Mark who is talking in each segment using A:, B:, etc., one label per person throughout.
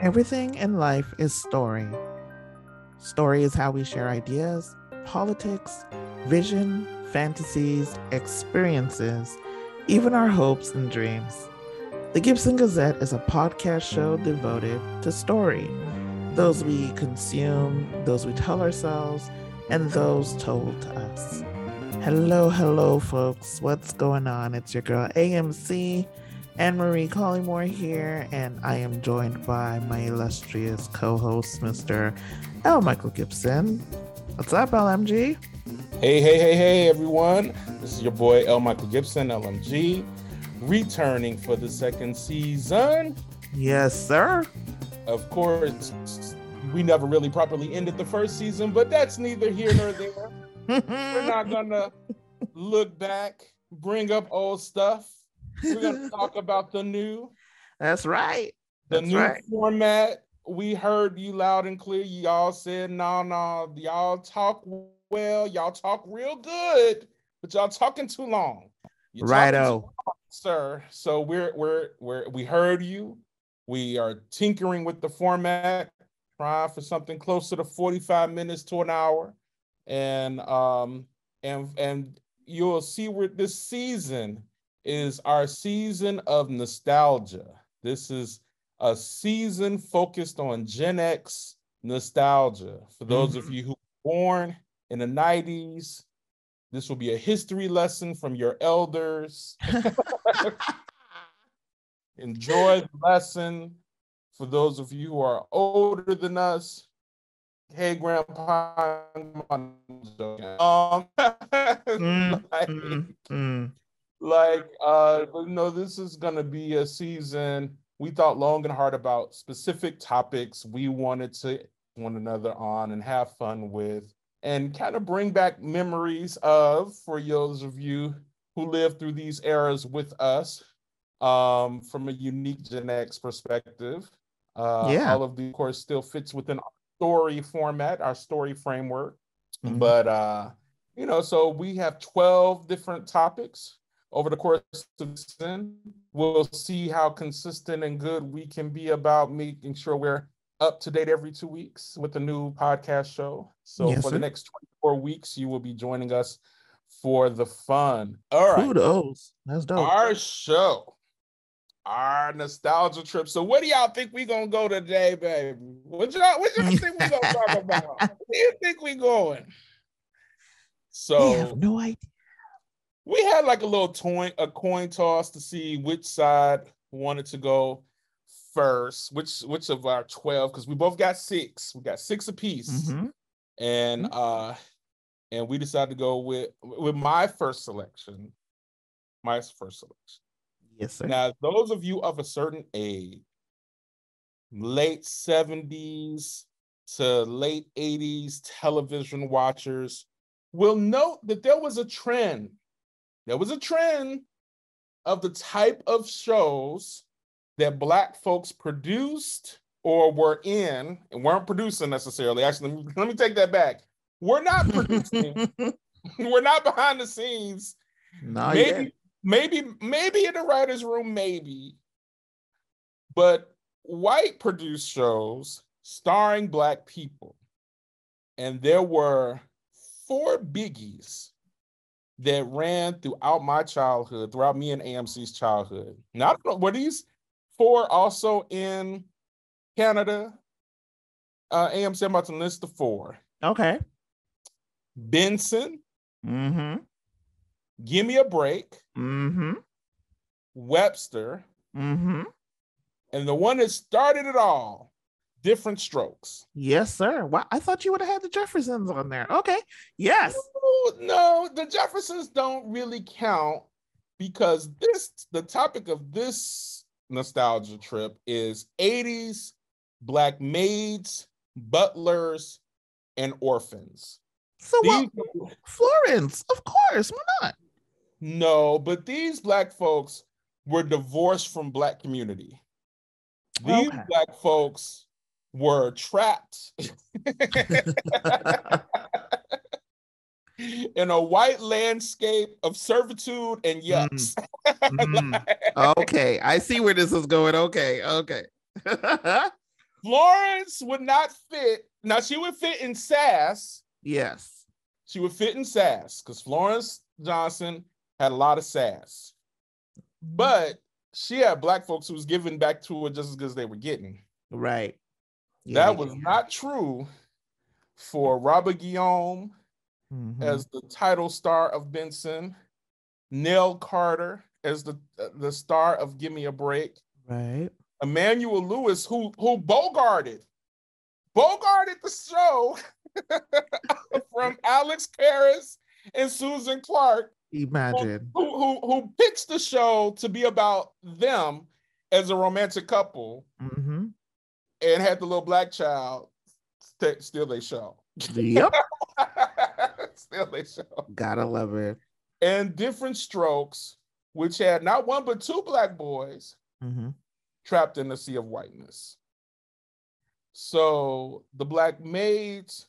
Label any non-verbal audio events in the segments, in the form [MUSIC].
A: Everything in life is story. Story is how we share ideas, politics, vision, fantasies, experiences, even our hopes and dreams. The Gibson Gazette is a podcast show devoted to story. Those we consume, those we tell ourselves, and those told to us. Hello, hello, folks. What's going on? It's your girl AMC, Anne Marie Collymore here, and I am joined by my illustrious co host, Mr. L. Michael Gibson. What's up, LMG?
B: Hey, hey, hey, hey, everyone. This is your boy L. Michael Gibson, LMG, returning for the second season.
A: Yes, sir.
B: Of course, we never really properly ended the first season, but that's neither here nor there. [LAUGHS] We're not gonna look back, bring up old stuff. We're gonna talk about the new.
A: That's right.
B: The new
A: right.
B: format. We heard you loud and clear. Y'all said, no, no, y'all talk well, y'all talk real good, but y'all talking too long. You're talking too
A: Righto.
B: sir. So we're we're we're we heard you. We are tinkering with the format, trying for something closer to 45 minutes to an hour. And um and and you'll see where this season is our season of nostalgia. This is a season focused on Gen X nostalgia. For those of
A: Mhm.
B: you who were born in the 90s, this will be a history lesson from your elders. [LAUGHS] Enjoy the lesson. For those of you who are older than us, hey, Grandpa, um,
A: Mm,
B: like,
A: mm, mm.
B: Like, uh, no, this is gonna be a season. We thought long and hard about specific topics we wanted to one another on and have fun with, and kind of bring back memories of for those of you who lived through these eras with us, um, from a unique Gen X perspective. Uh,
A: Yeah.
B: all of the, of course, still fits within our story format, our story framework.
A: Mhm.
B: But uh, you know, so we have 12 different topics over the course of the season. We'll see how consistent and good we can be about making sure we're up to date every two weeks with the new podcast show. So
A: Yes,
B: for
A: sir.
B: the next 24 weeks, you will be joining us for the fun. All right.
A: Kudos. That's dope.
B: Our show, our nostalgia trip. So, what do y'all think we're gonna go today, baby? What y'all, what y'all think we're gonna talk about? [LAUGHS] Where do you think we're going? So
A: we have no idea.
B: We had like a little coin, a coin toss to see which side wanted to go first. Which which of our twelve? Because we both got six. We got six apiece,
A: Mhm.
B: and uh, and we decided to go with with my first selection. My first selection.
A: Yes, sir.
B: Now, those of you of a certain age, late 70s to late 80s television watchers will note that there was a trend. There was a trend of the type of shows that Black folks produced or were in and weren't producing necessarily. Actually, let me, let me take that back. We're not [LAUGHS] producing, [LAUGHS] we're not behind the scenes
A: Not
B: maybe,
A: yet.
B: maybe, maybe in the writer's room, maybe. But white produced shows starring black people. And there were four biggies that ran throughout my childhood, throughout me and AMC's childhood. Now, I don't know, were these four also in Canada? Uh, AMC, I'm about to list the four.
A: Okay.
B: Benson,
A: Mm-hmm.
B: Give Me a Break,
A: Mm-hmm.
B: Webster,
A: Mm-hmm.
B: and the one that started it all, Different Strokes.
A: Yes, sir. Wow. I thought you would have had the Jeffersons on there. Okay. Yes.
B: Oh, no, the Jeffersons don't really count because this the topic of this nostalgia trip is 80s black maids, butlers, and orphans.
A: So?
B: These,
A: Florence, of course. Why not?
B: no, but these black folks were divorced from black community. These
A: Okay.
B: black folks were trapped [LAUGHS] in a white landscape of servitude and yucks. [LAUGHS]
A: Mm. Okay. I see where this is going. Okay. Okay. [LAUGHS]
B: Florence would not fit. Now she would fit in sass.
A: Yes.
B: She would fit in sass because Florence Johnson had a lot of sass. But she had black folks who was giving back to her just as good as they were getting.
A: Right.
B: Yeah, that was not true for Robert Guillaume mm-hmm. as the title star of Benson, Nell Carter as the the star of Give Me a Break.
A: Right.
B: Emmanuel Lewis, who who bogarted, bogarted the show [LAUGHS] from Alex Karras and Susan Clark.
A: Imagine
B: who, who who pitched the show to be about them as a romantic couple,
A: mm-hmm.
B: And had the little black child st- steal their show.
A: Yep. [LAUGHS]
B: Still they show.
A: Gotta love it.
B: And different Strokes, which had not one but two black boys
A: mm-hmm.
B: trapped in the sea of whiteness. So the black maids,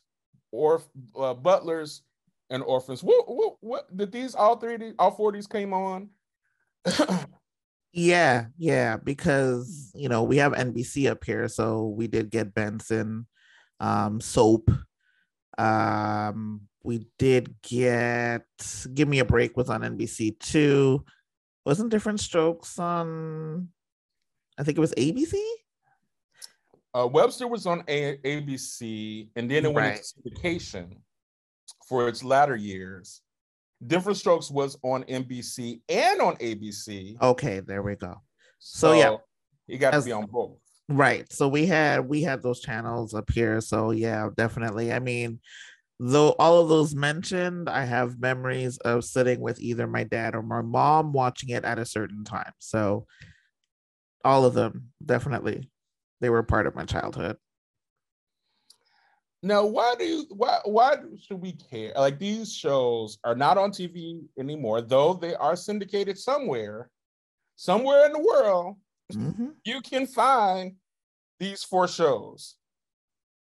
B: or uh, butlers, and orphans. What, what, what did these all three, all four of these came on? [CLEARS THROAT]
A: yeah, yeah, because you know we have NBC up here, so we did get Benson, um, Soap, um, we did get Give Me a Break was on NBC too. Wasn't Different Strokes on I think it was ABC?
B: Uh, Webster was on a- ABC and then it went right. into syndication for its latter years. Diff'rent Strokes was on NBC and on ABC.
A: Okay, there we go. So, so yeah,
B: you got to be on both.
A: Right. So we had we had those channels up here. So yeah, definitely. I mean, though all of those mentioned, I have memories of sitting with either my dad or my mom watching it at a certain time. So all of them, definitely. They were part of my childhood.
B: Now, why do you why why should we care? Like these shows are not on TV anymore, though they are syndicated somewhere, somewhere in the world.
A: Mm-hmm.
B: You can find these four shows.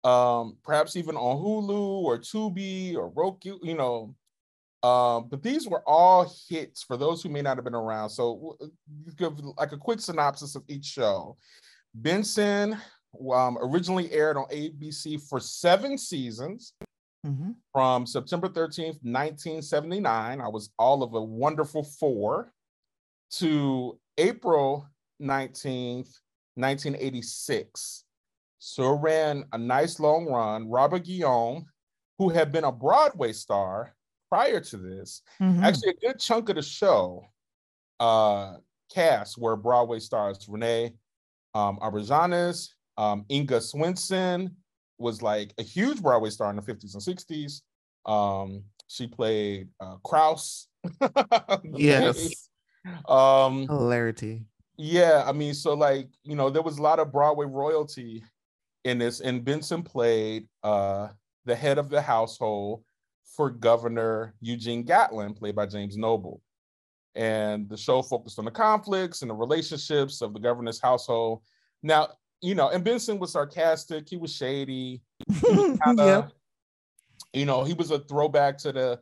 B: Um, perhaps even on Hulu or Tubi or Roku, you know. Um, but these were all hits for those who may not have been around. So give like a quick synopsis of each show. Benson um, originally aired on ABC for seven seasons.
A: Mm-hmm.
B: From September 13th, 1979, I was all of a wonderful four, to April 19th, 1986. So ran a nice long run. Robert Guillaume, who had been a Broadway star prior to this,
A: mm-hmm.
B: actually a good chunk of the show uh, cast were Broadway stars. Renee um, um, Inga Swenson was like a huge Broadway star in the 50s and 60s. Um, she played uh, Kraus. [LAUGHS]
A: yes.
B: Um,
A: Hilarity.
B: Yeah, I mean, so like, you know, there was a lot of Broadway royalty in this, and Benson played uh the head of the household for Governor Eugene Gatlin, played by James Noble. And the show focused on the conflicts and the relationships of the governor's household. Now, you know, and Benson was sarcastic, he was shady, he was [LAUGHS] kinda, yeah. you know, he was a throwback to the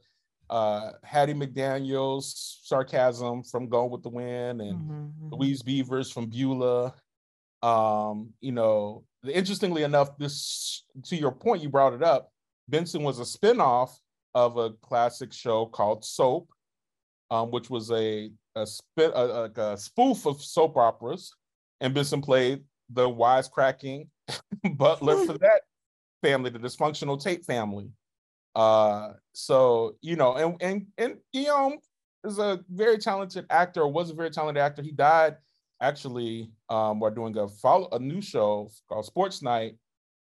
B: uh, Hattie McDaniel's sarcasm from Gone with the Wind and mm-hmm, mm-hmm. Louise Beavers from Beulah. Um, you know, interestingly enough, this to your point, you brought it up. Benson was a spinoff of a classic show called Soap, um, which was a a, spit, a, a, a spoof of soap operas, and Benson played the wisecracking [LAUGHS] butler for [LAUGHS] that family, the dysfunctional Tate family. Uh, so you know, and and and Guillaume is a very talented actor, was a very talented actor. He died actually um while doing a follow a new show called Sports Night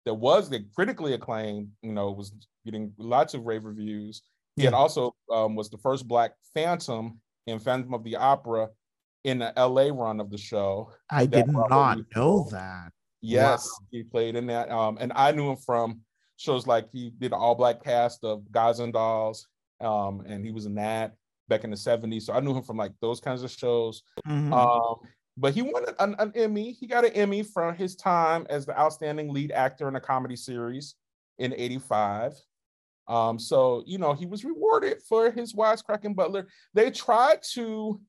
B: that was critically acclaimed, you know, was getting lots of rave reviews. He had also um, was the first black Phantom in Phantom of the Opera in the LA run of the show.
A: I did not know that.
B: Yes, wow. he played in that. Um, and I knew him from shows like he did an all black cast of Guys and Dolls, um, and he was in that back in the 70s. So I knew him from like those kinds of shows.
A: Mm-hmm.
B: Um, but he won an, an, Emmy. He got an Emmy for his time as the outstanding lead actor in a comedy series in 85. Um, so you know, he was rewarded for his wisecracking butler. They tried to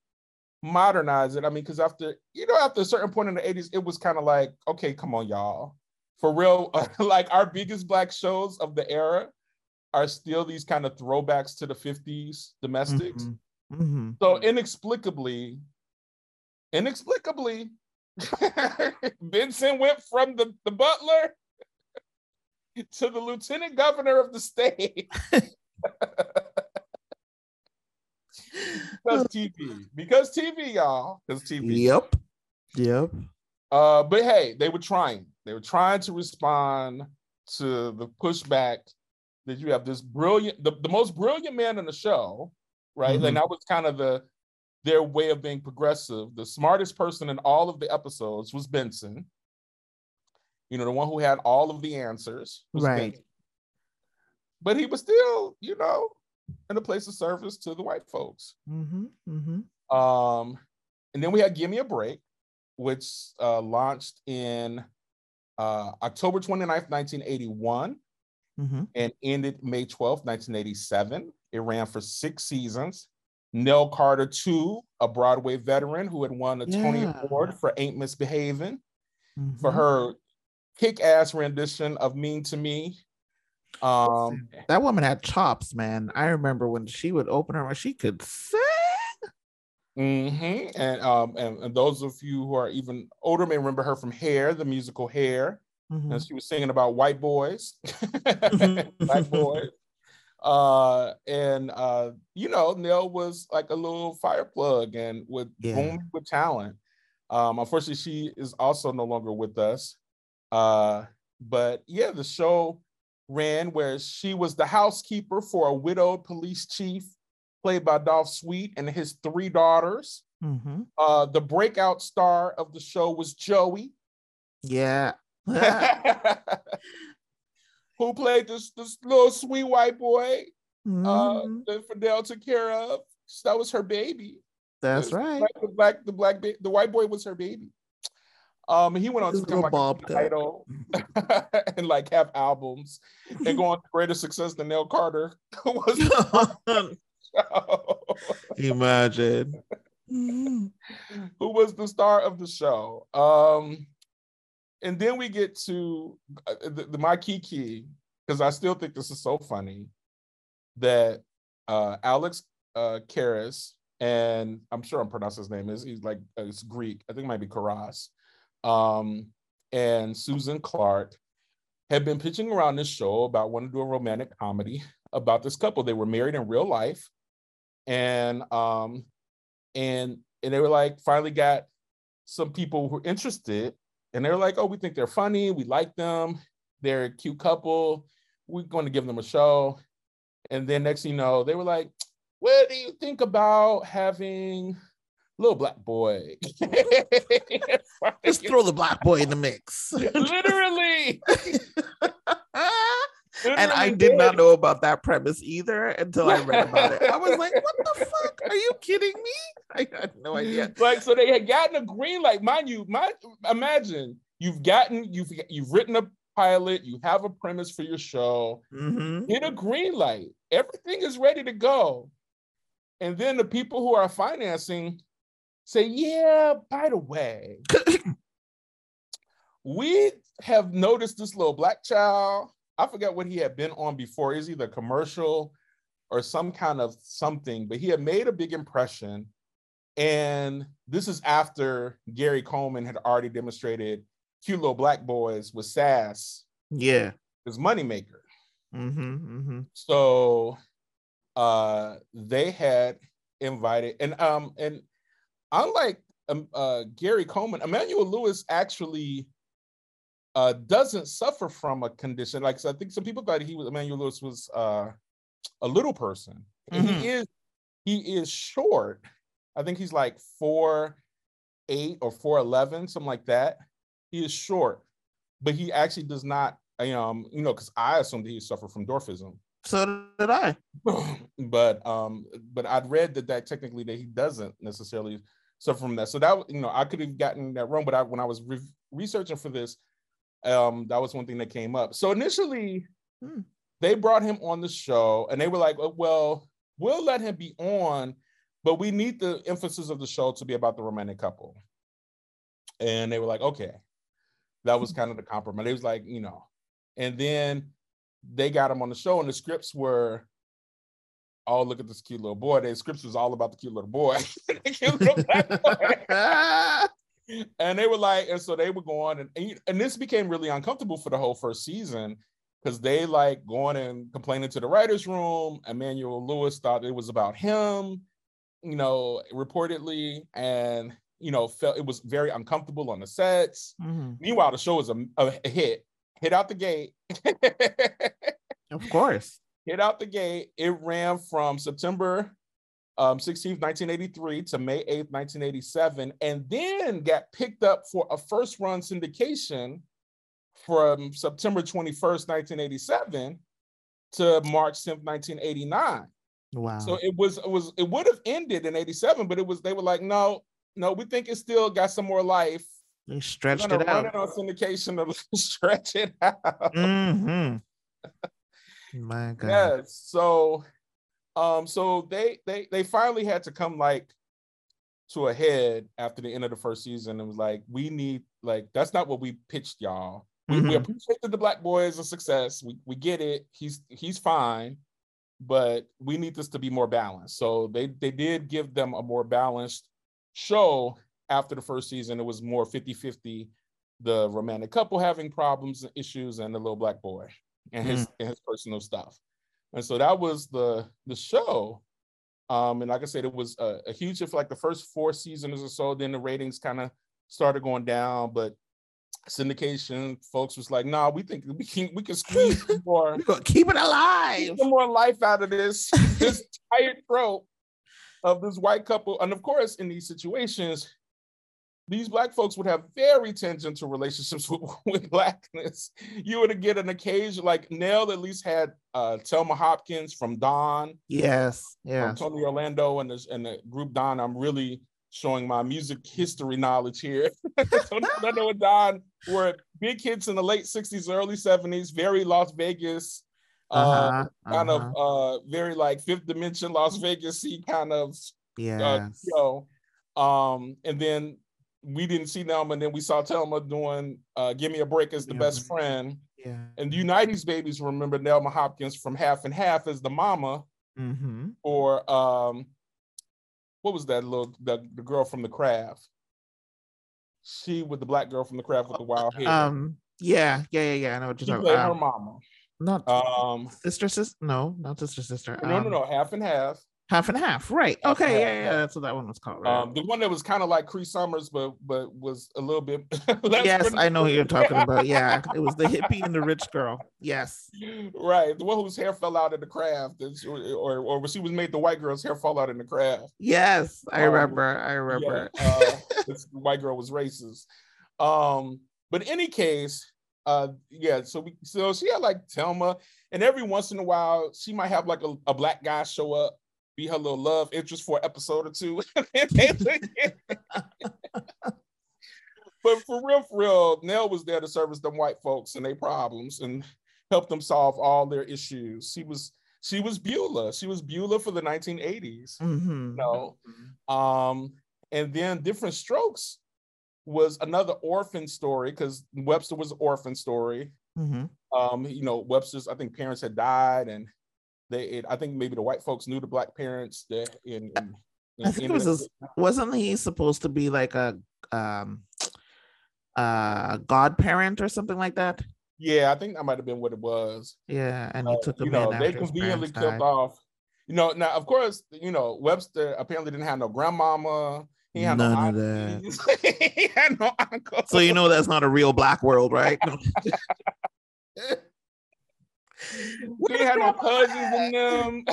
B: modernize it. I mean, because after you know, after a certain point in the 80s, it was kind of like, okay, come on, y'all for real, [LAUGHS] like our biggest black shows of the era are still these kind of throwbacks to the 50s domestics.
A: Mhm. Mhm.
B: So inexplicably, inexplicably, [LAUGHS] Benson went from the, the butler [LAUGHS] to the lieutenant governor of the state. Because TV. Because TV, y'all. Because TV.
A: Yep. Yep.
B: Uh, but hey, they were trying. They were trying to respond to the pushback that you have this brilliant, the, the most brilliant man in the show, right?
A: Mhm.
B: And that was kind of the their way of being progressive. The smartest person in all of the episodes was Benson. You know, the one who had all of the answers. was
A: Right.
B: Benson. But he was still, you know, in a place of service to the white folks.
A: Mm-hmm. Mm-hmm.
B: Um, and then we had Give Me a Break, which uh, launched in uh, October 29th, 1981,
A: Mm-hmm.
B: and ended May 12th, 1987. It ran for six seasons. Nell Carter, too, a Broadway veteran who had won a Tony Award for Ain't Misbehaving, for
A: Mhm.
B: her kick-ass rendition of Mean to Me. Um,
A: That woman had chops, man. I remember when she would open her mouth, she could sing.
B: mhm. And um, and, and those of you who are even older may remember her from Hair, the musical Hair.
A: Mhm.
B: and she was singing about white boys, [LAUGHS] black boys. Uh, and uh, you know, Nell was like a little fire plug and with
A: Yeah.
B: boom with talent. Um, unfortunately, she is also no longer with us. Uh, but yeah, the show ran where she was the housekeeper for a widowed police chief, played by Dolph Sweet, and his three daughters.
A: Mhm.
B: Uh, the breakout star of the show was Joey.
A: Yeah. [LAUGHS]
B: who played this this little sweet white boy uh
A: Mhm.
B: that Fidel took care of. That was her baby.
A: That's right.
B: black- The black, the black, ba- the white boy was her baby. Um, he went on to become like
A: bob cut.
B: idol [LAUGHS] and like have albums and go on to greater success than Nell Carter [LAUGHS] was. [LAUGHS]
A: Imagine.
B: Who was the star of the show. Um, and then we get to uh, the, the my key key because I still think this is so funny that uh, Alex uh, Karras and I'm sure I'm pronouncing his name is he's like uh, it's Greek. I think it might be Karas. Um, and Susan Clark had been pitching around this show about wanting to do a romantic comedy about this couple. They were married in real life, and um, and and they were like finally got some people who were interested. And they were like oh we think they're funny. We like them. They're a cute couple. We're going to give them a show. And then next you know they were like what do you think about having little black boy [LAUGHS]
A: Just throw the black boy in the mix.
B: literally [LAUGHS]
A: and I
B: Literally
A: did not know about that premise either until I read about it. I was like, what the fuck? Are you kidding me? I had no idea.
B: like so they had gotten a green light mind you my, imagine you've gotten you've you've written a pilot you have a premise for your show
A: Mhm.
B: get a green light everything is ready to go and then the people who are financing say yeah by the way [CLEARS THROAT] we have noticed this little black child i forget what he had been on before is either commercial or some kind of something but he had made a big impression and this is after Gary Coleman had already demonstrated cute little black boys with sass,
A: Yeah.
B: his moneymaker.
A: Mm-hmm, mm-hmm.
B: So uh they had invited and um and unlike um, uh Gary Coleman, Emmanuel Lewis actually uh doesn't suffer from a condition like so I think some people thought he was Emmanuel Lewis was uh a little person.
A: Mhm.
B: he is he is short. I think he's like four eight or four eleven, something like that. He is short, but he actually does not um you know because I assumed that he suffered from dwarfism.
A: So did I. [CLEARS THROAT]
B: but um but I'd read that that technically that he doesn't necessarily suffer from that. So that you know I could have gotten that wrong, but I, when I was re- researching for this, um that was one thing that came up. So initially,
A: Hmm.
B: they brought him on the show, and they were like, "Oh, "Well, we'll let him be on, but we need the emphasis of the show to be about the romantic couple." And they were like, "Okay." That was [LAUGHS] kind of the compromise. It was like, you know, and then they got him on the show, and the scripts were, oh, look at this cute little boy. The scripts was all about the cute little boy. [LAUGHS] cute little boy. [LAUGHS] and they were like, and so they were going, and and this became really uncomfortable for the whole first season because they like going and complaining to the writers' room. Emmanuel Lewis thought it was about him, you know, reportedly, and you know, felt it was very uncomfortable on the sets. Mm-hmm. Meanwhile, the show was a, a hit, hit out the gate. [LAUGHS]
A: of course.
B: Hit out the gate. It ran from September um, 16th, 1983 to May 8th, 1987, and then got picked up for a first run syndication from September 21st, 1987 to March 10th, 1989. Wow. So it was it was it would have ended in 87, but it was they were like, no, no, we think it still got some more life.
A: They stretched it out. It
B: on syndication to [LAUGHS] stretch it out. Mm-hmm. My God. Yes. So um, so they they they finally had to come like to a head after the end of the first season and was like, we need like that's not what we pitched y'all. We, mm-hmm. we appreciate that the black boy is a success. We we get it. He's he's fine, but we need this to be more balanced. So they they did give them a more balanced show after the first season. It was more 50-50, the romantic couple having problems and issues, and the little black boy and his mm-hmm. and his personal stuff. And so that was the the show. Um, and like I said, it was a, a huge hit for like the first four seasons or so. Then the ratings kind of started going down, but syndication folks was like, "Nah, we think we can we can squeeze [LAUGHS] more,
A: keep it alive,
B: some more life out of this [LAUGHS] this tired trope of this white couple." And of course, in these situations, these black folks would have very tangential relationships [LAUGHS] with, with blackness. You would get an occasion like Nell at least had uh Telma Hopkins from Dawn.
A: Yes, yeah.
B: Tony Orlando and the, and the group Dawn. I'm really showing my music history knowledge here. [LAUGHS] Tony Orlando and Dawn were big hits in the late 60s, early 70s, very Las Vegas. Uh, uh-huh, uh, kind uh-huh. of uh very like fifth dimension Las Vegas kind of
A: yeah uh,
B: you know um and then we didn't see them, and then we saw Telma doing uh, "Give Me a Break" as the yeah. best friend.
A: Yeah.
B: And the United Babies remember Telma Hopkins from Half and Half as the mama,
A: mm-hmm.
B: or um, what was that little the, the girl from the craft? She with the black girl from the craft with the wild hair.
A: Um, yeah, yeah, yeah, yeah. I know what you're she talking
B: about. Her mama.
A: Not um sister, sister. No, not sister, sister.
B: No, um, no, no. Half and half.
A: Half and half, right? Half okay, yeah, yeah, that's what that one was called. Right?
B: Um, the one that was kind of like Cree Summers, but but was a little bit. [LAUGHS]
A: yes, I know who you're talking about. [LAUGHS] Yeah, it was the hippie and the rich girl. Yes,
B: right. The one whose hair fell out in the craft, or or, or she was made the white girl's hair fall out in the craft.
A: Yes, I um, remember. I remember.
B: Yeah, uh, [LAUGHS] the white girl was racist. Um, but in any case, uh, yeah. So we so she had like Telma, and every once in a while she might have like a, a black guy show up be her little love interest for an episode or two. [LAUGHS] but for real, for real, Nell was there to service them white folks and their problems and help them solve all their issues. She was she was Beulah. She was Beulah for the 1980s.
A: Mm-hmm.
B: You know? Um, and then Different Strokes was another orphan story because Webster was an orphan story.
A: Mm-hmm.
B: Um, you know, Webster's I think parents had died and they, it, I think maybe the white folks knew the black parents that in. in,
A: in I think it was a, wasn't he supposed to be like a um uh godparent or something like that?
B: Yeah, I think that might have been what it was.
A: Yeah, and he uh, took
B: a you know they conveniently killed died. off. You know, now of course, you know Webster apparently didn't have no grandmama. He had None no of that. [LAUGHS] he had no uncle.
A: So you know that's not a real black world, right? [LAUGHS] [LAUGHS]
B: we had no cousins in them.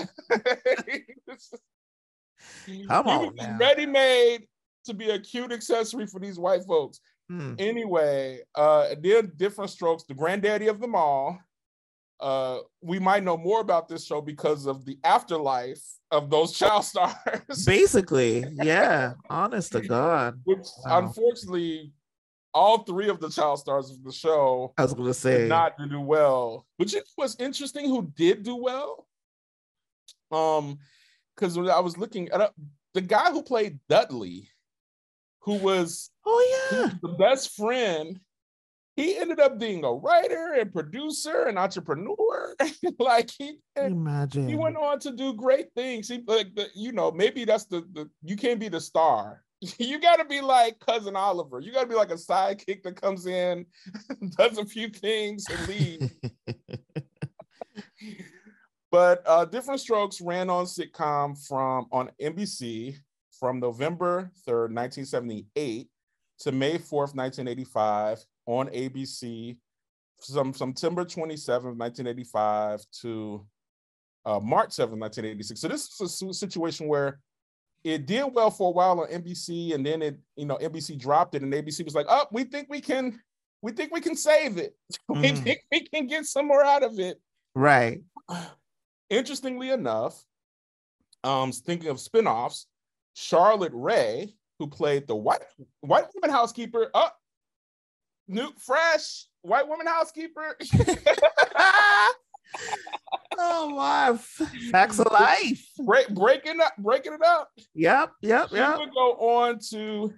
A: Come on, man.
B: ready made to be a cute accessory for these white folks.
A: Hmm.
B: Anyway, uh, they're different Strokes, the granddaddy of them all. Uh, we might know more about this show because of the afterlife of those [LAUGHS] child stars.
A: Basically, yeah. Honest to [LAUGHS] God.
B: Which wow. unfortunately all three of the child stars of the show
A: I was gonna say
B: not do well. But you know what's interesting who did do well? Um, because when I was looking at the guy who played Dudley, who was
A: oh yeah
B: the best friend he ended up being a writer and producer and entrepreneur. [LAUGHS] like he
A: Imagine.
B: he went on to do great things. He like the, you know, maybe that's the, the you can't be the star. [LAUGHS] you gotta be like cousin Oliver. You gotta be like a sidekick that comes in, [LAUGHS] does a few things and leaves. [LAUGHS] but uh, Diff'rent Strokes ran on sitcom from on NBC from November 3rd, 1978 to May 4th, 1985 on ABC from September 27th, 1985 to uh, March 7th, 1986. So this is a situation where it did well for a while on NBC, and then it, you know, NBC dropped it, and ABC was like, "Oh, we think we can, we think we can save it. Mm. [LAUGHS] we think we can get some more out of it."
A: Right. [SIGHS]
B: Interestingly enough, um, thinking of spinoffs, Charlotte Rae, who played the white white woman housekeeper, up, oh, new fresh white woman housekeeper. [LAUGHS] [LAUGHS]
A: oh my facts of life.
B: Break, breaking up, breaking it up.
A: Yep, yep,
B: she
A: yep.
B: would go on to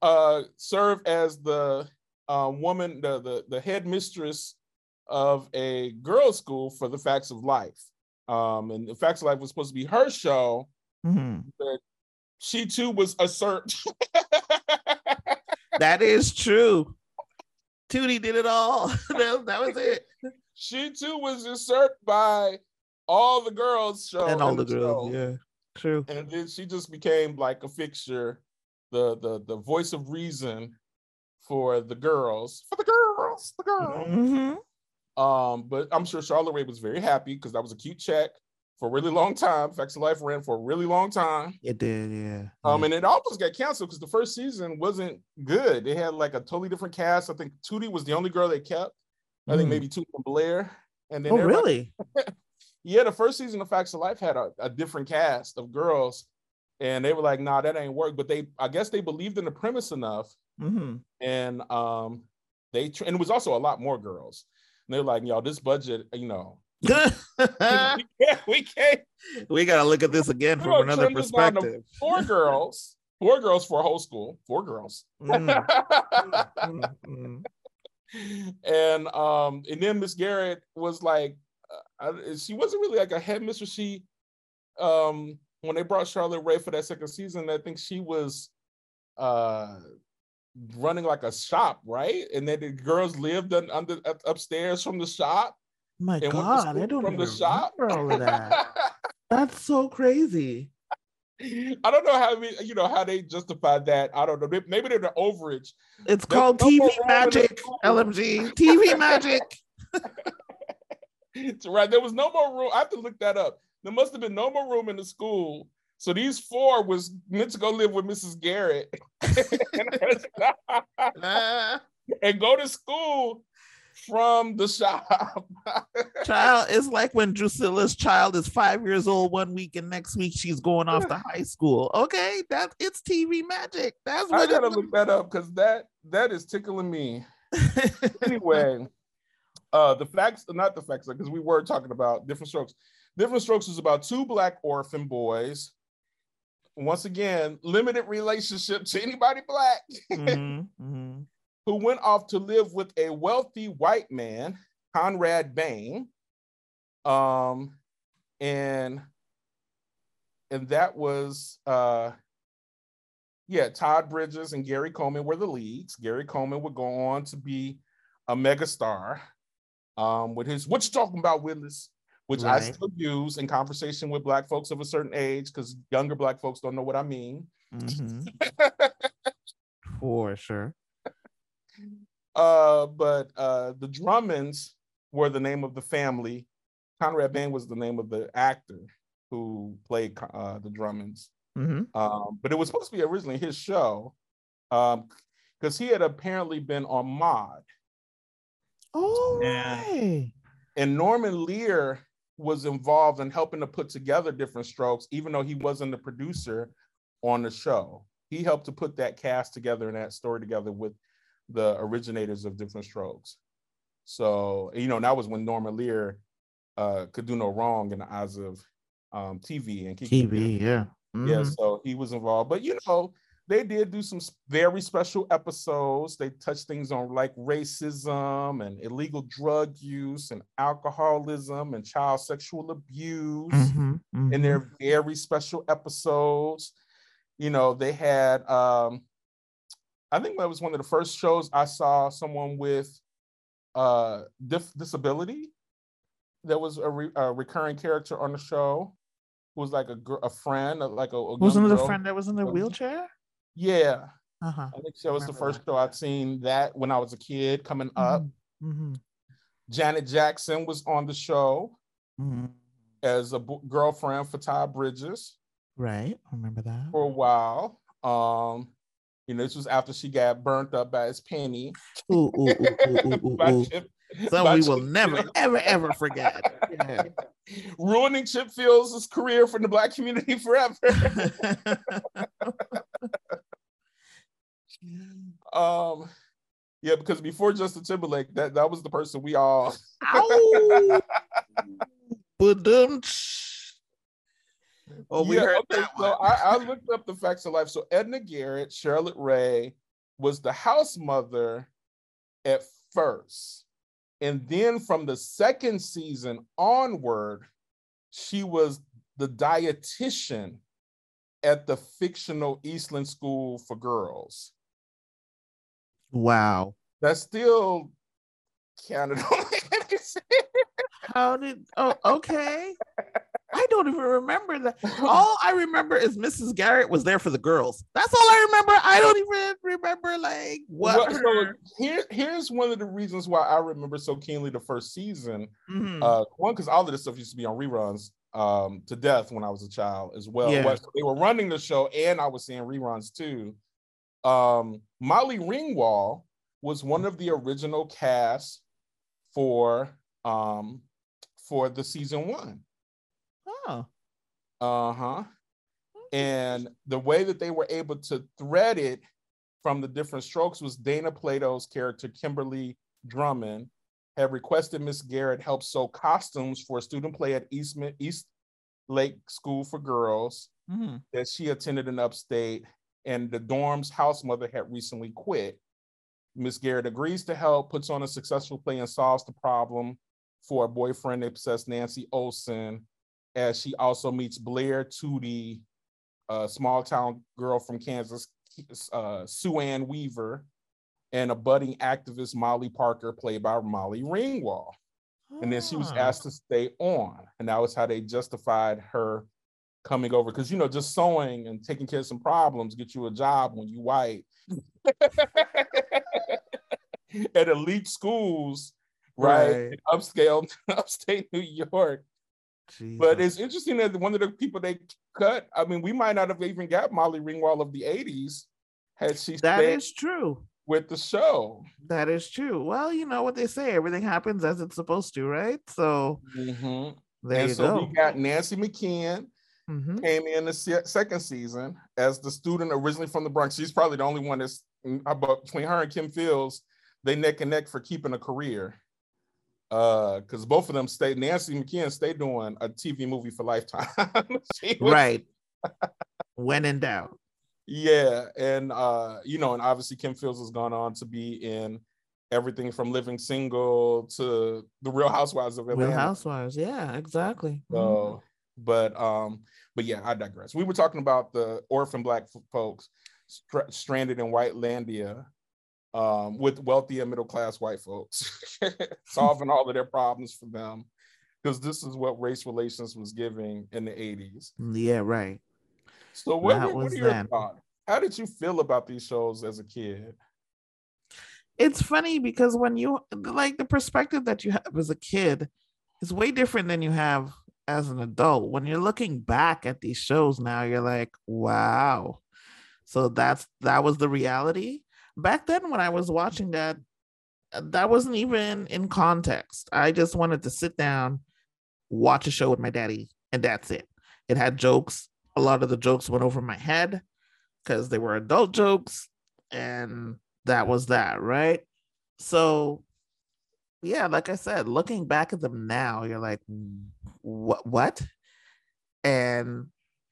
B: uh, serve as the uh, woman, the, the the head mistress of a girls' school for the Facts of Life. Um, and the Facts of Life was supposed to be her show,
A: mm-hmm.
B: but she too was a assert.
A: that is true. Tootie did it all. [LAUGHS] that, that was it.
B: She too was usurped by all the girls show
A: and all the, the girls. Show. Yeah, true.
B: And then she just became like a fixture, the the the voice of reason for the girls, for the girls, the girls.
A: Mm-hmm.
B: Um, but I'm sure Charlotte Rae was very happy because that was a cute check for a really long time. Facts of Life ran for a really long time.
A: It did, yeah.
B: Um,
A: yeah.
B: and it almost got canceled because the first season wasn't good. They had like a totally different cast. I think Tootie was the only girl they kept. I think mm. maybe two from Blair. And then
A: oh, really? [LAUGHS]
B: yeah, the first season of Facts of Life had a, a, different cast of girls, and they were like, "Nah, that ain't work." But they, I guess, they believed in the premise enough,
A: mm-hmm.
B: and um, they and it was also a lot more girls. And they're like, "Y'all, this budget, you know, [LAUGHS] [LAUGHS] we, can't, we can't.
A: We gotta look at this again from another perspective.
B: Four girls, four girls for a whole school, four girls. Mm. mm. And um, and then Miss Garrett was like, uh, she wasn't really like a headmistress. She, um, when they brought Charlotte Rae for that second season, I think she was, uh, running like a shop, right? And then the girls lived under upstairs from the shop
A: my God, I don't from the shop. all of that. [LAUGHS] That's so crazy.
B: I don't know how we, you know how they justified that. I don't know. Maybe they're the overage.
A: It's There's called no TV magic. LMG TV [LAUGHS] magic.
B: right. There was no more room. I have to look that up. There must have been no more room in the school. So these four was meant to go live with Mrs. Garrett [LAUGHS] [LAUGHS] uh. and go to school from the shop. [LAUGHS]
A: child, it's like when Drusilla's child is five years old one week and next week she's going off to high school. Okay, that it's TV magic. That's
B: what I gotta look that up because that that is tickling me. [LAUGHS] anyway, uh the facts, not the facts, because we were talking about different Strokes. Different Strokes is about two black orphan boys. Once again, limited relationship to anybody black.
A: mm-hmm, mm-hmm
B: who went off to live with a wealthy white man, Conrad Bain. Um, and and that was uh yeah, Todd Bridges and Gary Coleman were the leads. Gary Coleman would go on to be a megastar um, with his "What you talking about, Willis," which right. I still use in conversation with Black folks of a certain age because younger Black folks don't know what I mean.
A: Mm-hmm. [LAUGHS] For sure.
B: Uh, but uh, the Drummonds were the name of the family. Conrad Bain was the name of the actor who played uh, the Drummonds.
A: Mm-hmm.
B: Um, but it was supposed to be originally his show because um, he had apparently been on Maude.
A: Oh, and,
B: and Norman Lear was involved in helping to put together different Strokes, even though he wasn't the producer on the show. He helped to put that cast together and that story together with the originators of different Strokes. So, you know, that was when Norman Lear uh, could do no wrong in the eyes of um, TV and
A: Kiki TV, yeah.
B: Mm-hmm. Yeah, so he was involved. But, you know, they did do some very special episodes. They touched things on like racism and illegal drug use and alcoholism and child sexual abuse. Mm-hmm, mm-hmm. And they're very special episodes. You know, they had um I think that was one of the first shows I saw someone with uh dif- disability there was a, re- a, recurring character on the show who was like a a friend, like a, a
A: wasn't it a friend that was in the wheelchair?
B: Yeah. Uh-huh. I think that was the first that. show I'd seen that when I was a kid coming mm-hmm. up. Mm-hmm. Janet Jackson was on the show mm-hmm. as a b- girlfriend for Todd Bridges.
A: Right. I remember that.
B: For a while. Um, you know, this was after she got burnt up by his penny. Ooh, ooh,
A: ooh, ooh, [LAUGHS] Chip, so we will never, ever, ever forget. Yeah. [LAUGHS]
B: Ruining Chip Fields' career for the black community forever. [LAUGHS] um, yeah, because before Justin Timberlake, that that was the person we all. but Oh, we yeah, heard okay, that [LAUGHS] so I, I looked up the facts of life. So Edna Garrett, Charlotte Rae was the house mother at first. And then from the second season onward, she was the dietitian at the fictional Eastland School for Girls.
A: Wow.
B: That's still Canada.
A: How did oh okay. [LAUGHS] I don't even remember that. [LAUGHS] All I remember is Mrs. Garrett was there for the girls. That's all I remember. I don't even remember like what. Well, so
B: here, here's one of the reasons why I remember so keenly the first season. Mm-hmm. Uh, one, because all of this stuff used to be on reruns um, to death when I was a child as well. Yeah. They were running the show, and I was seeing reruns too. Um, Molly Ringwald was one of the original cast for um, for the season one. Uh huh. And the way that they were able to thread it from the different strokes was Dana Plato's character, Kimberly Drummond, had requested Miss Garrett help sew costumes for a student play at East, East Lake School for Girls mm-hmm. that she attended in upstate, and the dorm's house mother had recently quit. Miss Garrett agrees to help, puts on a successful play, and solves the problem for a boyfriend obsessed Nancy Olson as she also meets Blair Tootie, a small town girl from Kansas, uh, Sue Ann Weaver, and a budding activist, Molly Parker, played by Molly Ringwald. And then she was ah. asked to stay on. And that was how they justified her coming over. Because, you know, just sewing and taking care of some problems get you a job when you white. [LAUGHS] At elite schools, right? right. Upscale, [LAUGHS] upstate New York. Jesus. But it's interesting that one of the people they cut, I mean, we might not have even got Molly Ringwald of the 80s had she stayed.
A: That is true.
B: With the show.
A: That is true. Well, you know what they say, everything happens as it's supposed to, right? So
B: mm-hmm. there and you so go. we got Nancy McKeon mm-hmm. came in the se- second season as the student originally from the Bronx. She's probably the only one that's about between her and Kim Fields, they neck and neck for keeping a career because uh, both of them stayed. Nancy McKeon stayed doing a TV movie for Lifetime. [LAUGHS]
A: was, right. when in doubt.
B: Yeah, and uh, you know, and obviously Kim Fields has gone on to be in everything from Living Single to The Real Housewives of Atlanta.
A: Real Housewives, yeah, exactly.
B: So, mm-hmm. but um, but yeah, I digress. We were talking about the orphan black folks str- stranded in Whitelandia um, with wealthy and middle class white folks, [LAUGHS] solving all of their problems for them. Because this is what race relations was giving in the 80s.
A: Yeah, right.
B: So, what, what, what are your that. thoughts? How did you feel about these shows as a kid?
A: It's funny because when you like the perspective that you have as a kid is way different than you have as an adult. When you're looking back at these shows now, you're like, wow. So that's that was the reality back then when I was watching that, that wasn't even in context. I just wanted to sit down, watch a show with my daddy, and that's it. It had jokes. A lot of the jokes went over my head because they were adult jokes, and that was that, right? So, yeah, like I said, looking back at them now, you're like, what? What? And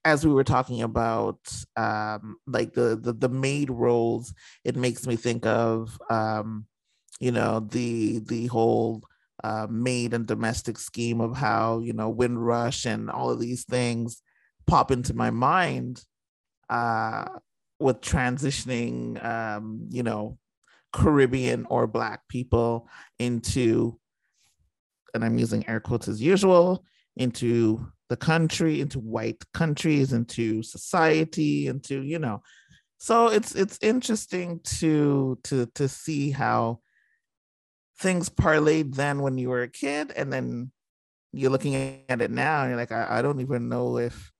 A: as we were talking about um like the the, the maid roles it makes me think of um you know the the whole uh, maid and domestic scheme of how you know windrush and all of these things pop into my mind uh with transitioning um you know caribbean or black people into and i'm using air quotes as usual into the country into white countries into society into you know. So it's it's interesting to to to see how things parlayed then when you were a kid and then you're looking at it now and you're like I, I don't even know if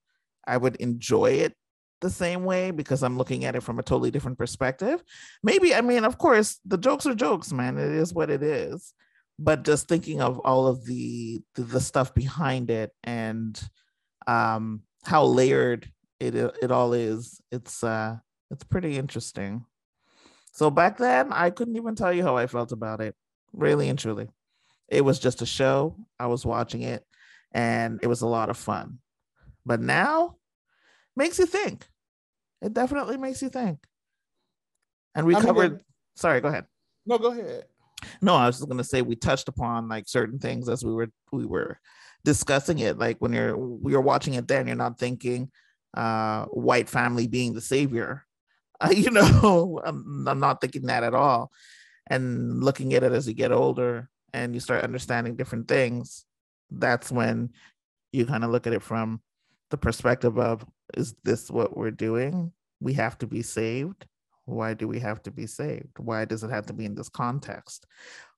A: i would enjoy it the same way because i'm looking at it from a totally different perspective. Maybe i mean of course the jokes are jokes man. It is what it is but just thinking of all of the the, the stuff behind it and um how layered it it all is it's uh it's pretty interesting. So back then i couldn't even tell you how i felt about it really and truly. It was just a show. I was watching it and it was a lot of fun. But now makes you think. It definitely makes you think. And we
B: I
A: covered
B: the-
A: sorry go ahead.
B: No, go ahead.
A: No i was just going to say we touched upon like certain things as we were we were discussing it like when you're were watching it then you're not thinking uh white family being the savior. Uh, [LAUGHS] you know [LAUGHS] I'm, I'm not thinking that at all. And looking at it as you get older and you start understanding different things that's when you kind of look at it from the perspective of is this what we're doing? We have to be saved why do we have to be saved? Why does it have to be in this context?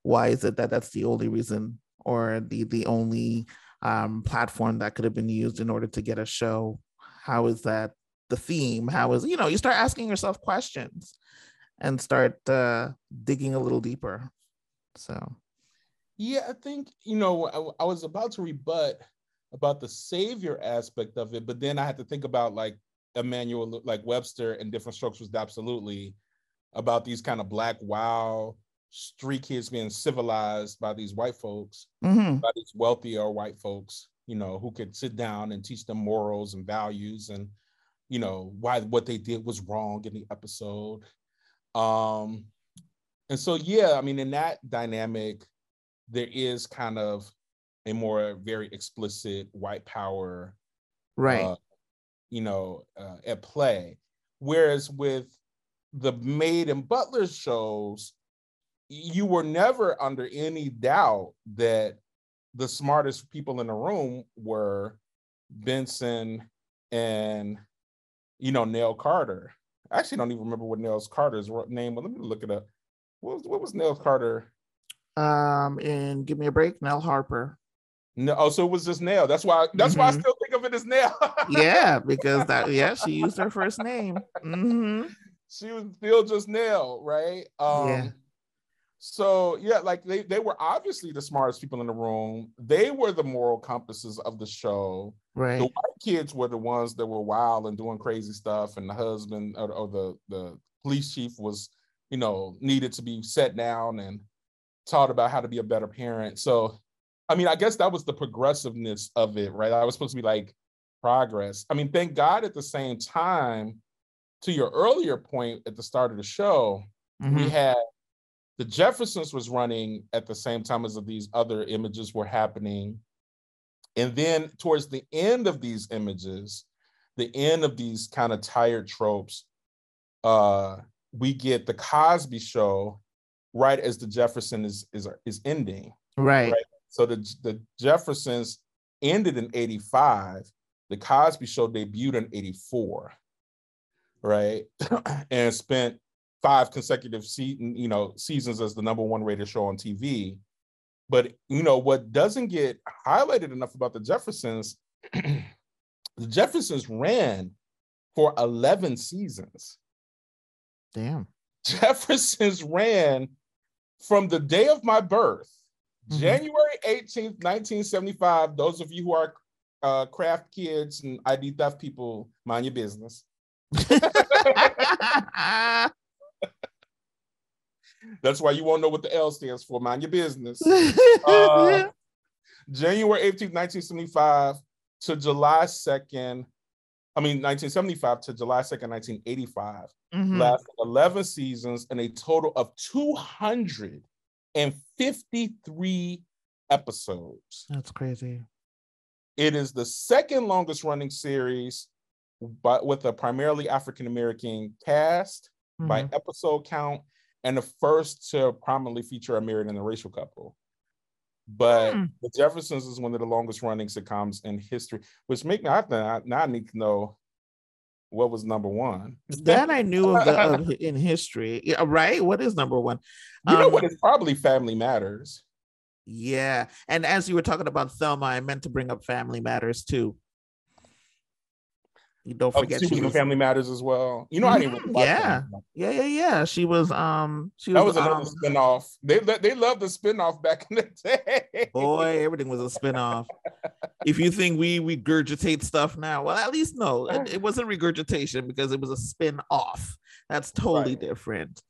A: Why is it that that's the only reason or the the only um, platform that could have been used in order to get a show? How is that the theme? How is you know you start asking yourself questions and start uh, digging a little deeper. So.
B: Yeah, I think you know I, I was about to rebut about the savior aspect of it, but then I had to think about like Emmanuel, like Webster, and different strokes was absolutely about these kind of black wow street kids being civilized by these white folks,
A: mhm.
B: by these wealthier white folks, you know, who could sit down and teach them morals and values and you know why what they did was wrong in the episode. Um, and so yeah, I mean, in that dynamic, there is kind of a more very explicit white power,
A: right
B: uh, you know, uh, at play. Whereas with the maid and butler shows, you were never under any doubt that the smartest people in the room were Benson and you know Nell Carter. I actually don't even remember what Nell Carter's name was. Let me look it up. What was, what was Nell Carter?
A: um and give me a break nell harper
B: No, oh, so it was just Nell. That's why. That's why I
A: Mhm.
B: still of it as Nell.
A: yeah [LAUGHS] because that yeah she used her first name hmm
B: she was still just Nell, right? Um,
A: Yeah.
B: So yeah, like they they were obviously the smartest people in the room. They were the moral compasses of the show.
A: right
B: The white kids were the ones that were wild and doing crazy stuff, and the husband or, or the the police chief was, you know, needed to be set down and taught about how to be a better parent. So, I mean, I guess that was the progressiveness of it, right? I was supposed to be like progress. I mean, thank God at the same time, to your earlier point at the start of the show, we
A: Mhm.
B: had the Jeffersons was running at the same time as these other images were happening. And then towards the end of these images, the end of these kind of tired tropes, uh, we get the Cosby show right as the Jefferson is is, is ending.
A: right
B: Right. So the the Jeffersons ended in 85. The Cosby show debuted in 84. Right. [CLEARS THROAT] and spent five consecutive season, you know, seasons as the number one rated show on TV. But you know what doesn't get highlighted enough about the Jeffersons, [CLEARS THROAT] the Jeffersons ran for 11 seasons.
A: damn [LAUGHS]
B: Jeffersons ran from the day of my birth,
A: Mhm.
B: January 18th, 1975. Those of you who are uh, craft kids and ID theft people, mind your business. [LAUGHS] That's why you won't know what the L stands for. Mind your business. [LAUGHS] Uh, January 18th, 1975 to July 2nd, I mean 1975 to July 2nd, 1985.
A: Mhm.
B: Lasted 11 seasons and a total of 253 episodes.
A: That's crazy.
B: It is the second longest running series, but with a primarily African American cast by
A: Mhm.
B: episode count, and the first to prominently feature a married interracial couple. But
A: Hmm.
B: The Jeffersons is one of the longest running sitcoms in history, which make me I think now I need to know what was number one.
A: That I knew of the of, [LAUGHS] in history. Yeah, right. What is number one?
B: You know
A: Um,
B: what? It's probably Family Matters.
A: Yeah, and as you were talking about Telma, I meant to bring up Family Matters too. You don't forget
B: she was in Family Matters as well. You know, I didn't really
A: yeah. Yeah, yeah, yeah. She was um she was,
B: That
A: was,
B: another
A: um,
B: spinoff. They they loved the spinoff back in the day. [LAUGHS]
A: boy, everything was a spin-off. if you think we regurgitate stuff now, well, at least no, it, it wasn't regurgitation because it was a spin-off. That's totally
B: Right.
A: different.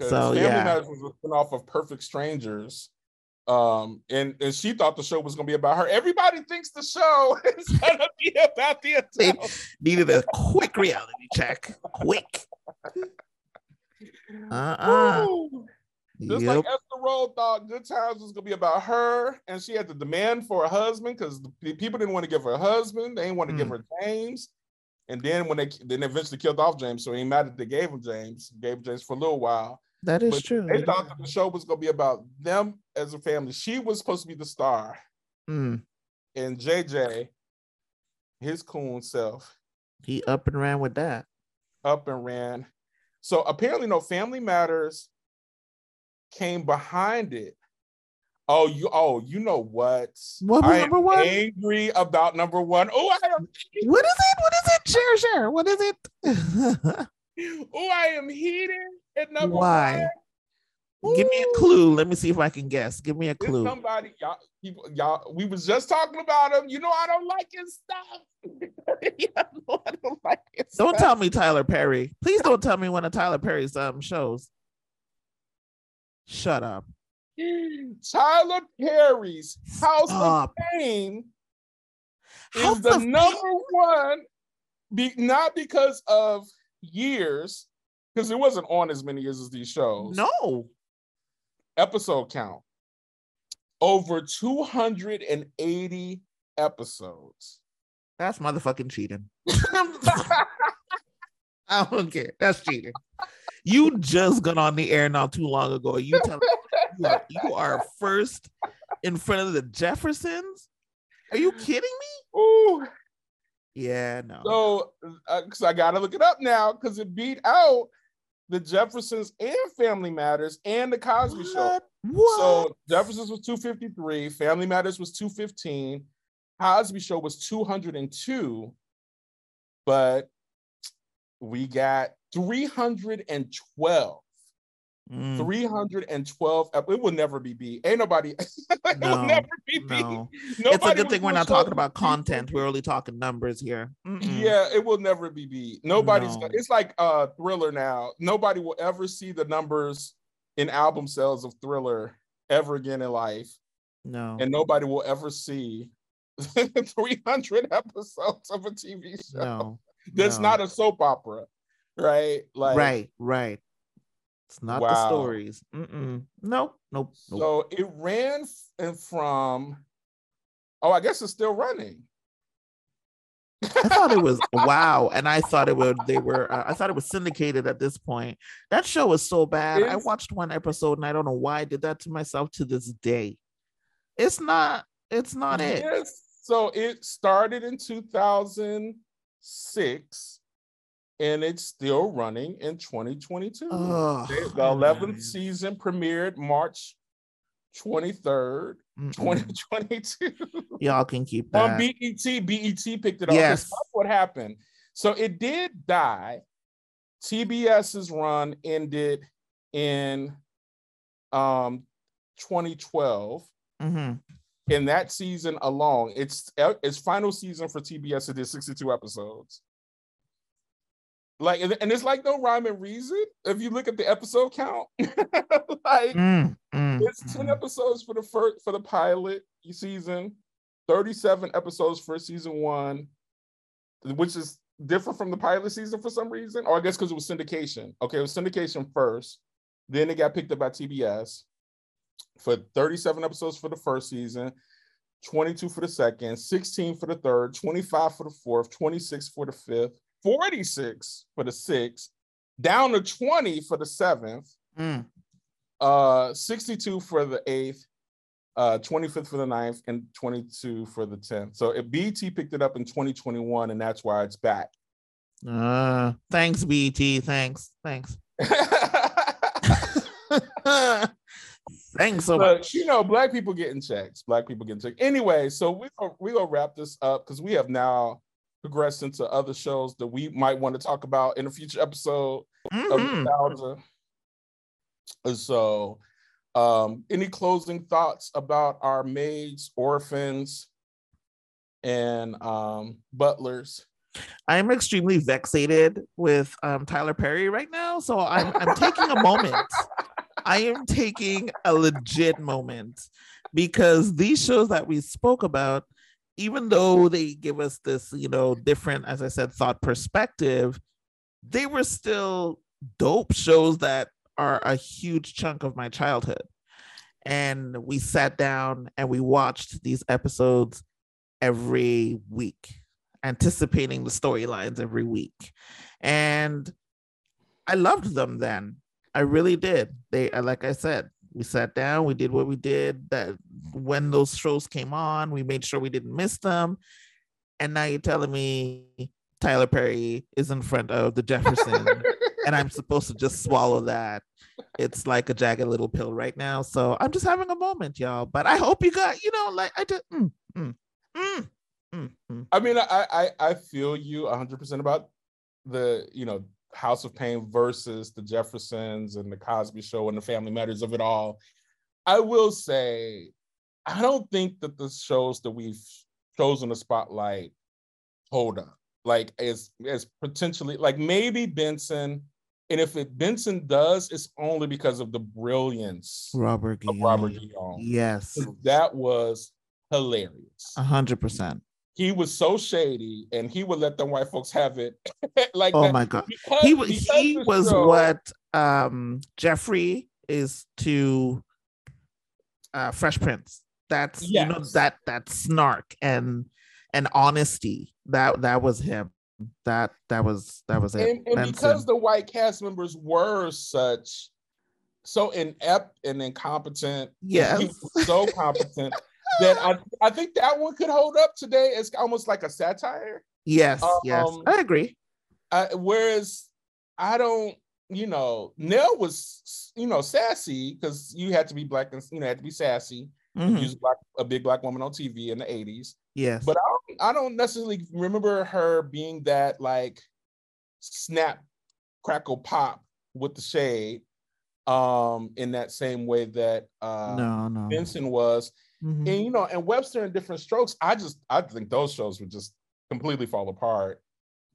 A: So,
B: Family
A: yeah.
B: Matters was a spinoff of Perfect Strangers. Um, and, and she thought the show was gonna be about her. Everybody thinks the show [LAUGHS] is gonna be about the adult.
A: Needed a quick reality check. Quick. [LAUGHS] Uh-uh.
B: Woo! Just
A: Yep.
B: like Esther Rolle thought Good Times was gonna be about her, and she had to demand for a husband because the people didn't want to give her a husband. They didn't want to give
A: Mm.
B: her James. And then when they then eventually killed off James, so he mad that they gave him James, gave James for a little while.
A: That is
B: But
A: true.
B: They thought that the show was gonna be about them as a family. She was supposed to be the star,
A: Mm,
B: and JJ, his coon self,
A: he up and ran with that.
B: up and ran. So apparently, no Family Matters came behind it. Oh, you oh, you know what?
A: What was
B: I
A: number one?
B: Angry about number one. Oh, I am
A: What is it? What is it? Share, share. What is it? [LAUGHS]
B: oh, I am heated at number
A: Why?
B: one.
A: Give me a clue. Let me see if I can guess. Give me a clue.
B: somebody, y'all, people, y'all, we was just talking about him. You know, I don't like his stuff. [LAUGHS] know I don't like his
A: Don't
B: stuff.
A: tell me Tyler Perry. Please don't tell me one of Tyler Perry's um shows. Shut up.
B: Tyler Perry's House
A: Stop.
B: of Fame is the number one, be, not because of years, because it wasn't on as many years as these shows.
A: No.
B: Episode count over 280 episodes.
A: That's motherfucking cheating. [LAUGHS] I don't care. That's cheating. You just got on the air not too long ago. You tell you are, you are first in front of the Jeffersons? Are you kidding me?
B: Ooh,
A: Yeah, no.
B: so uh, because I gotta look it up now because it beat out the Jeffersons and Family Matters and the Cosby Show.
A: What? What?
B: So Jefferson's was 253, Family Matters was 215, Cosby Show was 202, but we got 312.
A: Mm,
B: 312. It will never be beat. Ain't nobody. [LAUGHS] it
A: No,
B: will never be beat.
A: no. It's a good thing we're not talking about content. We're only talking numbers here. Mm-mm.
B: Yeah, it will never be beat. Nobody's.
A: No.
B: It's like uh Thriller now. Nobody will ever see the numbers in album sales of Thriller ever again in life.
A: No.
B: and nobody will ever see [LAUGHS] 300 episodes of a TV show.
A: no.
B: That's
A: no.
B: not a soap opera, right? Like,
A: right, right. It's not the stories. Mm-mm. Nope, nope, nope.
B: So it ran f- and from. Oh, I guess it's still running.
A: I thought it was [LAUGHS] wow, and I thought it would. They were. Uh, I thought it was syndicated at this point. That show was so bad. I watched one episode, and I don't know why I did that to myself to this day. It's not. It's not it.
B: Yes. So it started in 2006, and it's still running in 2022.
A: Ugh,
B: The
A: I don't
B: 11th season premiered March 23rd,
A: Mm-mm.
B: 2022.
A: Y'all can keep that.
B: on
A: that.
B: BET. BET picked it up. 'cause
A: Yes.
B: That's what happened. So it did die. TBS's run ended in um 2012.
A: Mhm.
B: In that season alone, it's its final season for TBS. It did 62 episodes. Like, and it's like no rhyme and reason. If you look at the episode count, [LAUGHS] like
A: Mm, mm,
B: it's 10
A: mm.
B: episodes for the first for the pilot season, 37 episodes for season one, which is different from the pilot season for some reason, or I guess because it was syndication. Okay, it was syndication first, then it got picked up by TBS for 37 episodes for the first season, 22 for the second, 16 for the third, 25 for the fourth, 26 for the fifth, 46 for the sixth, down to 20 for the seventh,
A: Mm.
B: uh, 62 for the eighth, uh, 25th for the ninth, and 22 for the 10th. So if BT picked it up in 2021, and that's why it's back.
A: Uh, thanks, BT. Thanks. Thanks. [LAUGHS] [LAUGHS] thanks so much.
B: You know, black people getting checks. Black people getting checks. Anyway, so we gonna, we gonna wrap this up because we have now progressed into other shows that we might want to talk about in a future episode of
A: Mhm.
B: nostalgia. And so, um, any closing thoughts about our maids, orphans, and um, butlers?
A: I'm extremely vexated with um, Tyler Perry right now, so I'm I'm taking a moment. I am taking a legit moment because these shows that we spoke about, even though they give us this, you know, different, as I said, thought perspective, they were still dope shows that are a huge chunk of my childhood. And we sat down and we watched these episodes every week anticipating the storylines every week. And I loved them then. I really did. They like I said, we sat down, we did what we did that when those shows came on, we made sure we didn't miss them. And now you're telling me Tyler Perry is in front of the Jefferson [LAUGHS] and I'm supposed to just swallow that. It's like a jagged little pill right now. So I'm just having a moment, y'all. But I hope you got, you know, like I just mm, mm, mm, mm, mm.
B: I mean, I I, I feel you 100% about the you know House of Payne versus the Jeffersons and the Cosby Show and the Family Matters of it all. I will say, I don't think that the shows that we've chosen to spotlight hold up. Like as as potentially like maybe Benson, and if it Benson does, it's only because of the brilliance
A: Robert
B: of
A: Guillaume.
B: Robert Guillaume.
A: Yes,
B: That was hilarious
A: a hundred percent.
B: He was so shady and he would let them white folks have it [LAUGHS] like
A: Oh
B: that.
A: my god,
B: Because-
A: he
B: was—he
A: was
B: show-
A: what um Geoffrey is to uh Fresh Prince. That's you know that that snark and and honesty. That that was him. That that was that was it.
B: and, and because the white cast members were such so inept and incompetent he
A: yes, [LAUGHS]
B: so competent that I, I think that one could hold up today it's almost like a satire
A: yes, yes,
B: um,
A: I agree.
B: I, whereas i don't you know nell was you know sassy because you had to be black and you know had to be sassy
A: Mhm.
B: She was a, black, a big black woman on tv in the 80s
A: Yes,
B: but I don't, I don't necessarily remember her being that like snap crackle pop with the shade um in that same way that uh
A: no, no.
B: Benson was
A: Mhm.
B: and you know and Webster and different strokes I just I think those shows would just completely fall apart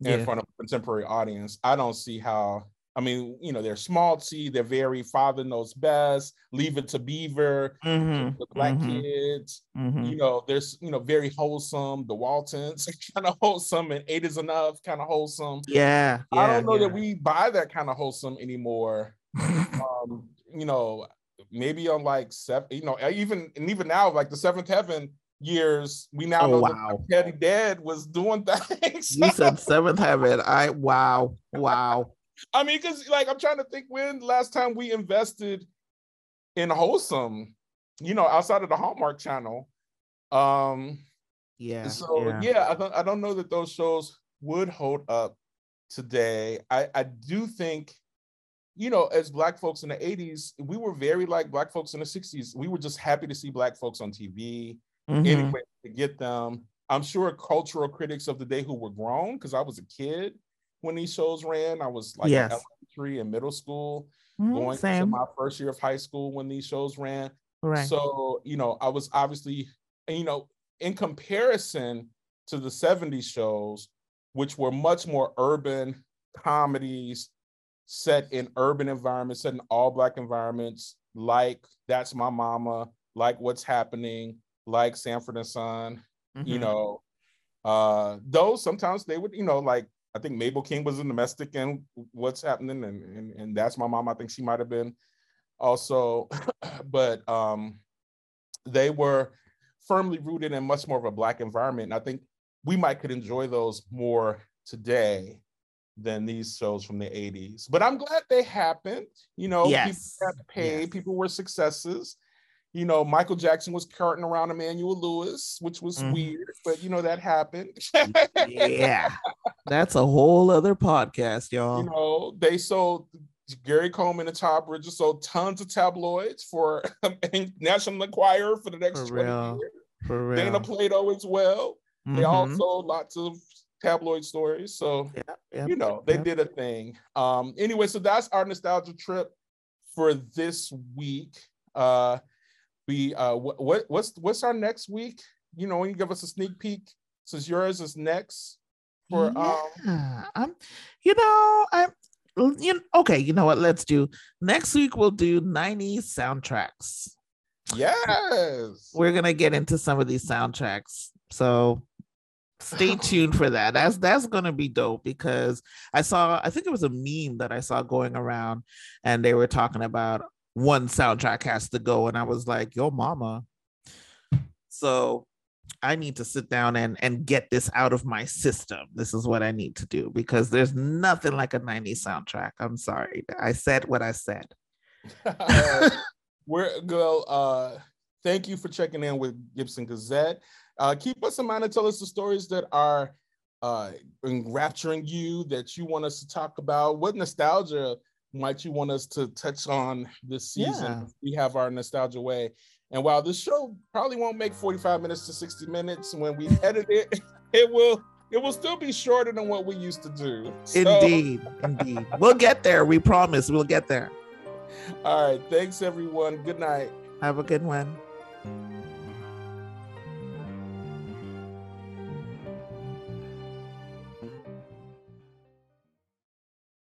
B: in front of a contemporary audience I don't see how I mean you know they're small T they're very father knows best leave it to Beaver
A: Mhm,
B: the black
A: mhm,
B: kids
A: mhm.
B: you know, there's you know very wholesome. The Waltons [LAUGHS] kind of wholesome, and Eight is enough kind of wholesome.
A: Yeah,
B: I
A: yeah,
B: don't know
A: yeah.
B: that we buy that kind of wholesome anymore. [LAUGHS] Um, you know, maybe on like seven, you know, even and even now, like the Seventh Heaven years, we now
A: Oh,
B: know
A: wow.
B: that Teddy Dead was doing [LAUGHS] things.
A: you said seventh heaven. I wow, wow.
B: I mean, because like I'm trying to think when last time we invested in wholesome, you know, outside of the Hallmark Channel. Um,
A: Yeah.
B: so
A: yeah.
B: yeah. I don't I don't know that those shows would hold up today. I I do think, you know, as black folks in the 80s, we were very like black folks in the 60s. We were just happy to see black folks on TV.
A: Mhm.
B: Any way to get them. I'm sure cultural critics of the day who were grown, because I was a kid when these shows ran. I was like in
A: Yes.
B: elementary and middle school,
A: Mhm,
B: going to my first year of high school when these shows ran.
A: Right.
B: So, you know, I was obviously, you know, in comparison to the 70s shows, which were much more urban comedies set in urban environments, set in all black environments, like That's My Mama, like What's Happening, like Sanford and Son, you
A: Mhm.
B: know, uh, those sometimes they would, you know, like I think Mabel King was a domestic and what's happening, and, and and that's my mom. I think she might have been also, [CLEARS THROAT] but um, they were firmly rooted in much more of a black environment. And I think we might could enjoy those more today than these shows from the 80s. But I'm glad they happened. You know,
A: yes.
B: people got paid, yes. people were successes. You know, Michael Jackson was carting around Emmanuel Lewis, which was mm. weird, but you know, that happened.
A: yeah. [LAUGHS] That's a whole other podcast, y'all.
B: You know, they sold Gary Coleman and Todd Bridges sold tons of tabloids for [LAUGHS] National Enquirer for the next for 20 real. years. For real. Dana Plato as well. Mm-hmm. They all sold lots of tabloid stories. So yeah, yeah, you know, they yeah. did a thing. Um, anyway, so that's our nostalgia trip for this week. Uh we uh what, what what's what's our next week? You know, when you give us a sneak peek, since yours is next for
A: yeah, um I'm you know, I'm you know, okay, you know what? Let's do next week. We'll do 90s soundtracks.
B: Yes,
A: we're gonna get into some of these soundtracks. So stay [LAUGHS] tuned for that. That's that's gonna be dope because I saw I think it was a meme that I saw going around, and they were talking about one soundtrack has to go, and I was like, "Yo, mama." So I need to sit down and and get this out of my system. This is what I need to do because there's nothing like a 90s soundtrack. I'm sorry. I said what I said. [LAUGHS] [LAUGHS]
B: we're girl, uh thank you for checking in with Gibson Gazette. Uh keep us in mind and tell us the stories that are uh enrapturing you that you want us to talk about. What nostalgia might you want us to touch on this season? Yeah. We have our nostalgia way. And while this show probably won't make 45 minutes to 60 minutes, when we [LAUGHS] edit it, it will it will still be shorter than what we used to do.
A: So, indeed, indeed. [LAUGHS] We'll get there. We promise we'll get there.
B: All right. Thanks everyone. Good night.
A: Have a good one.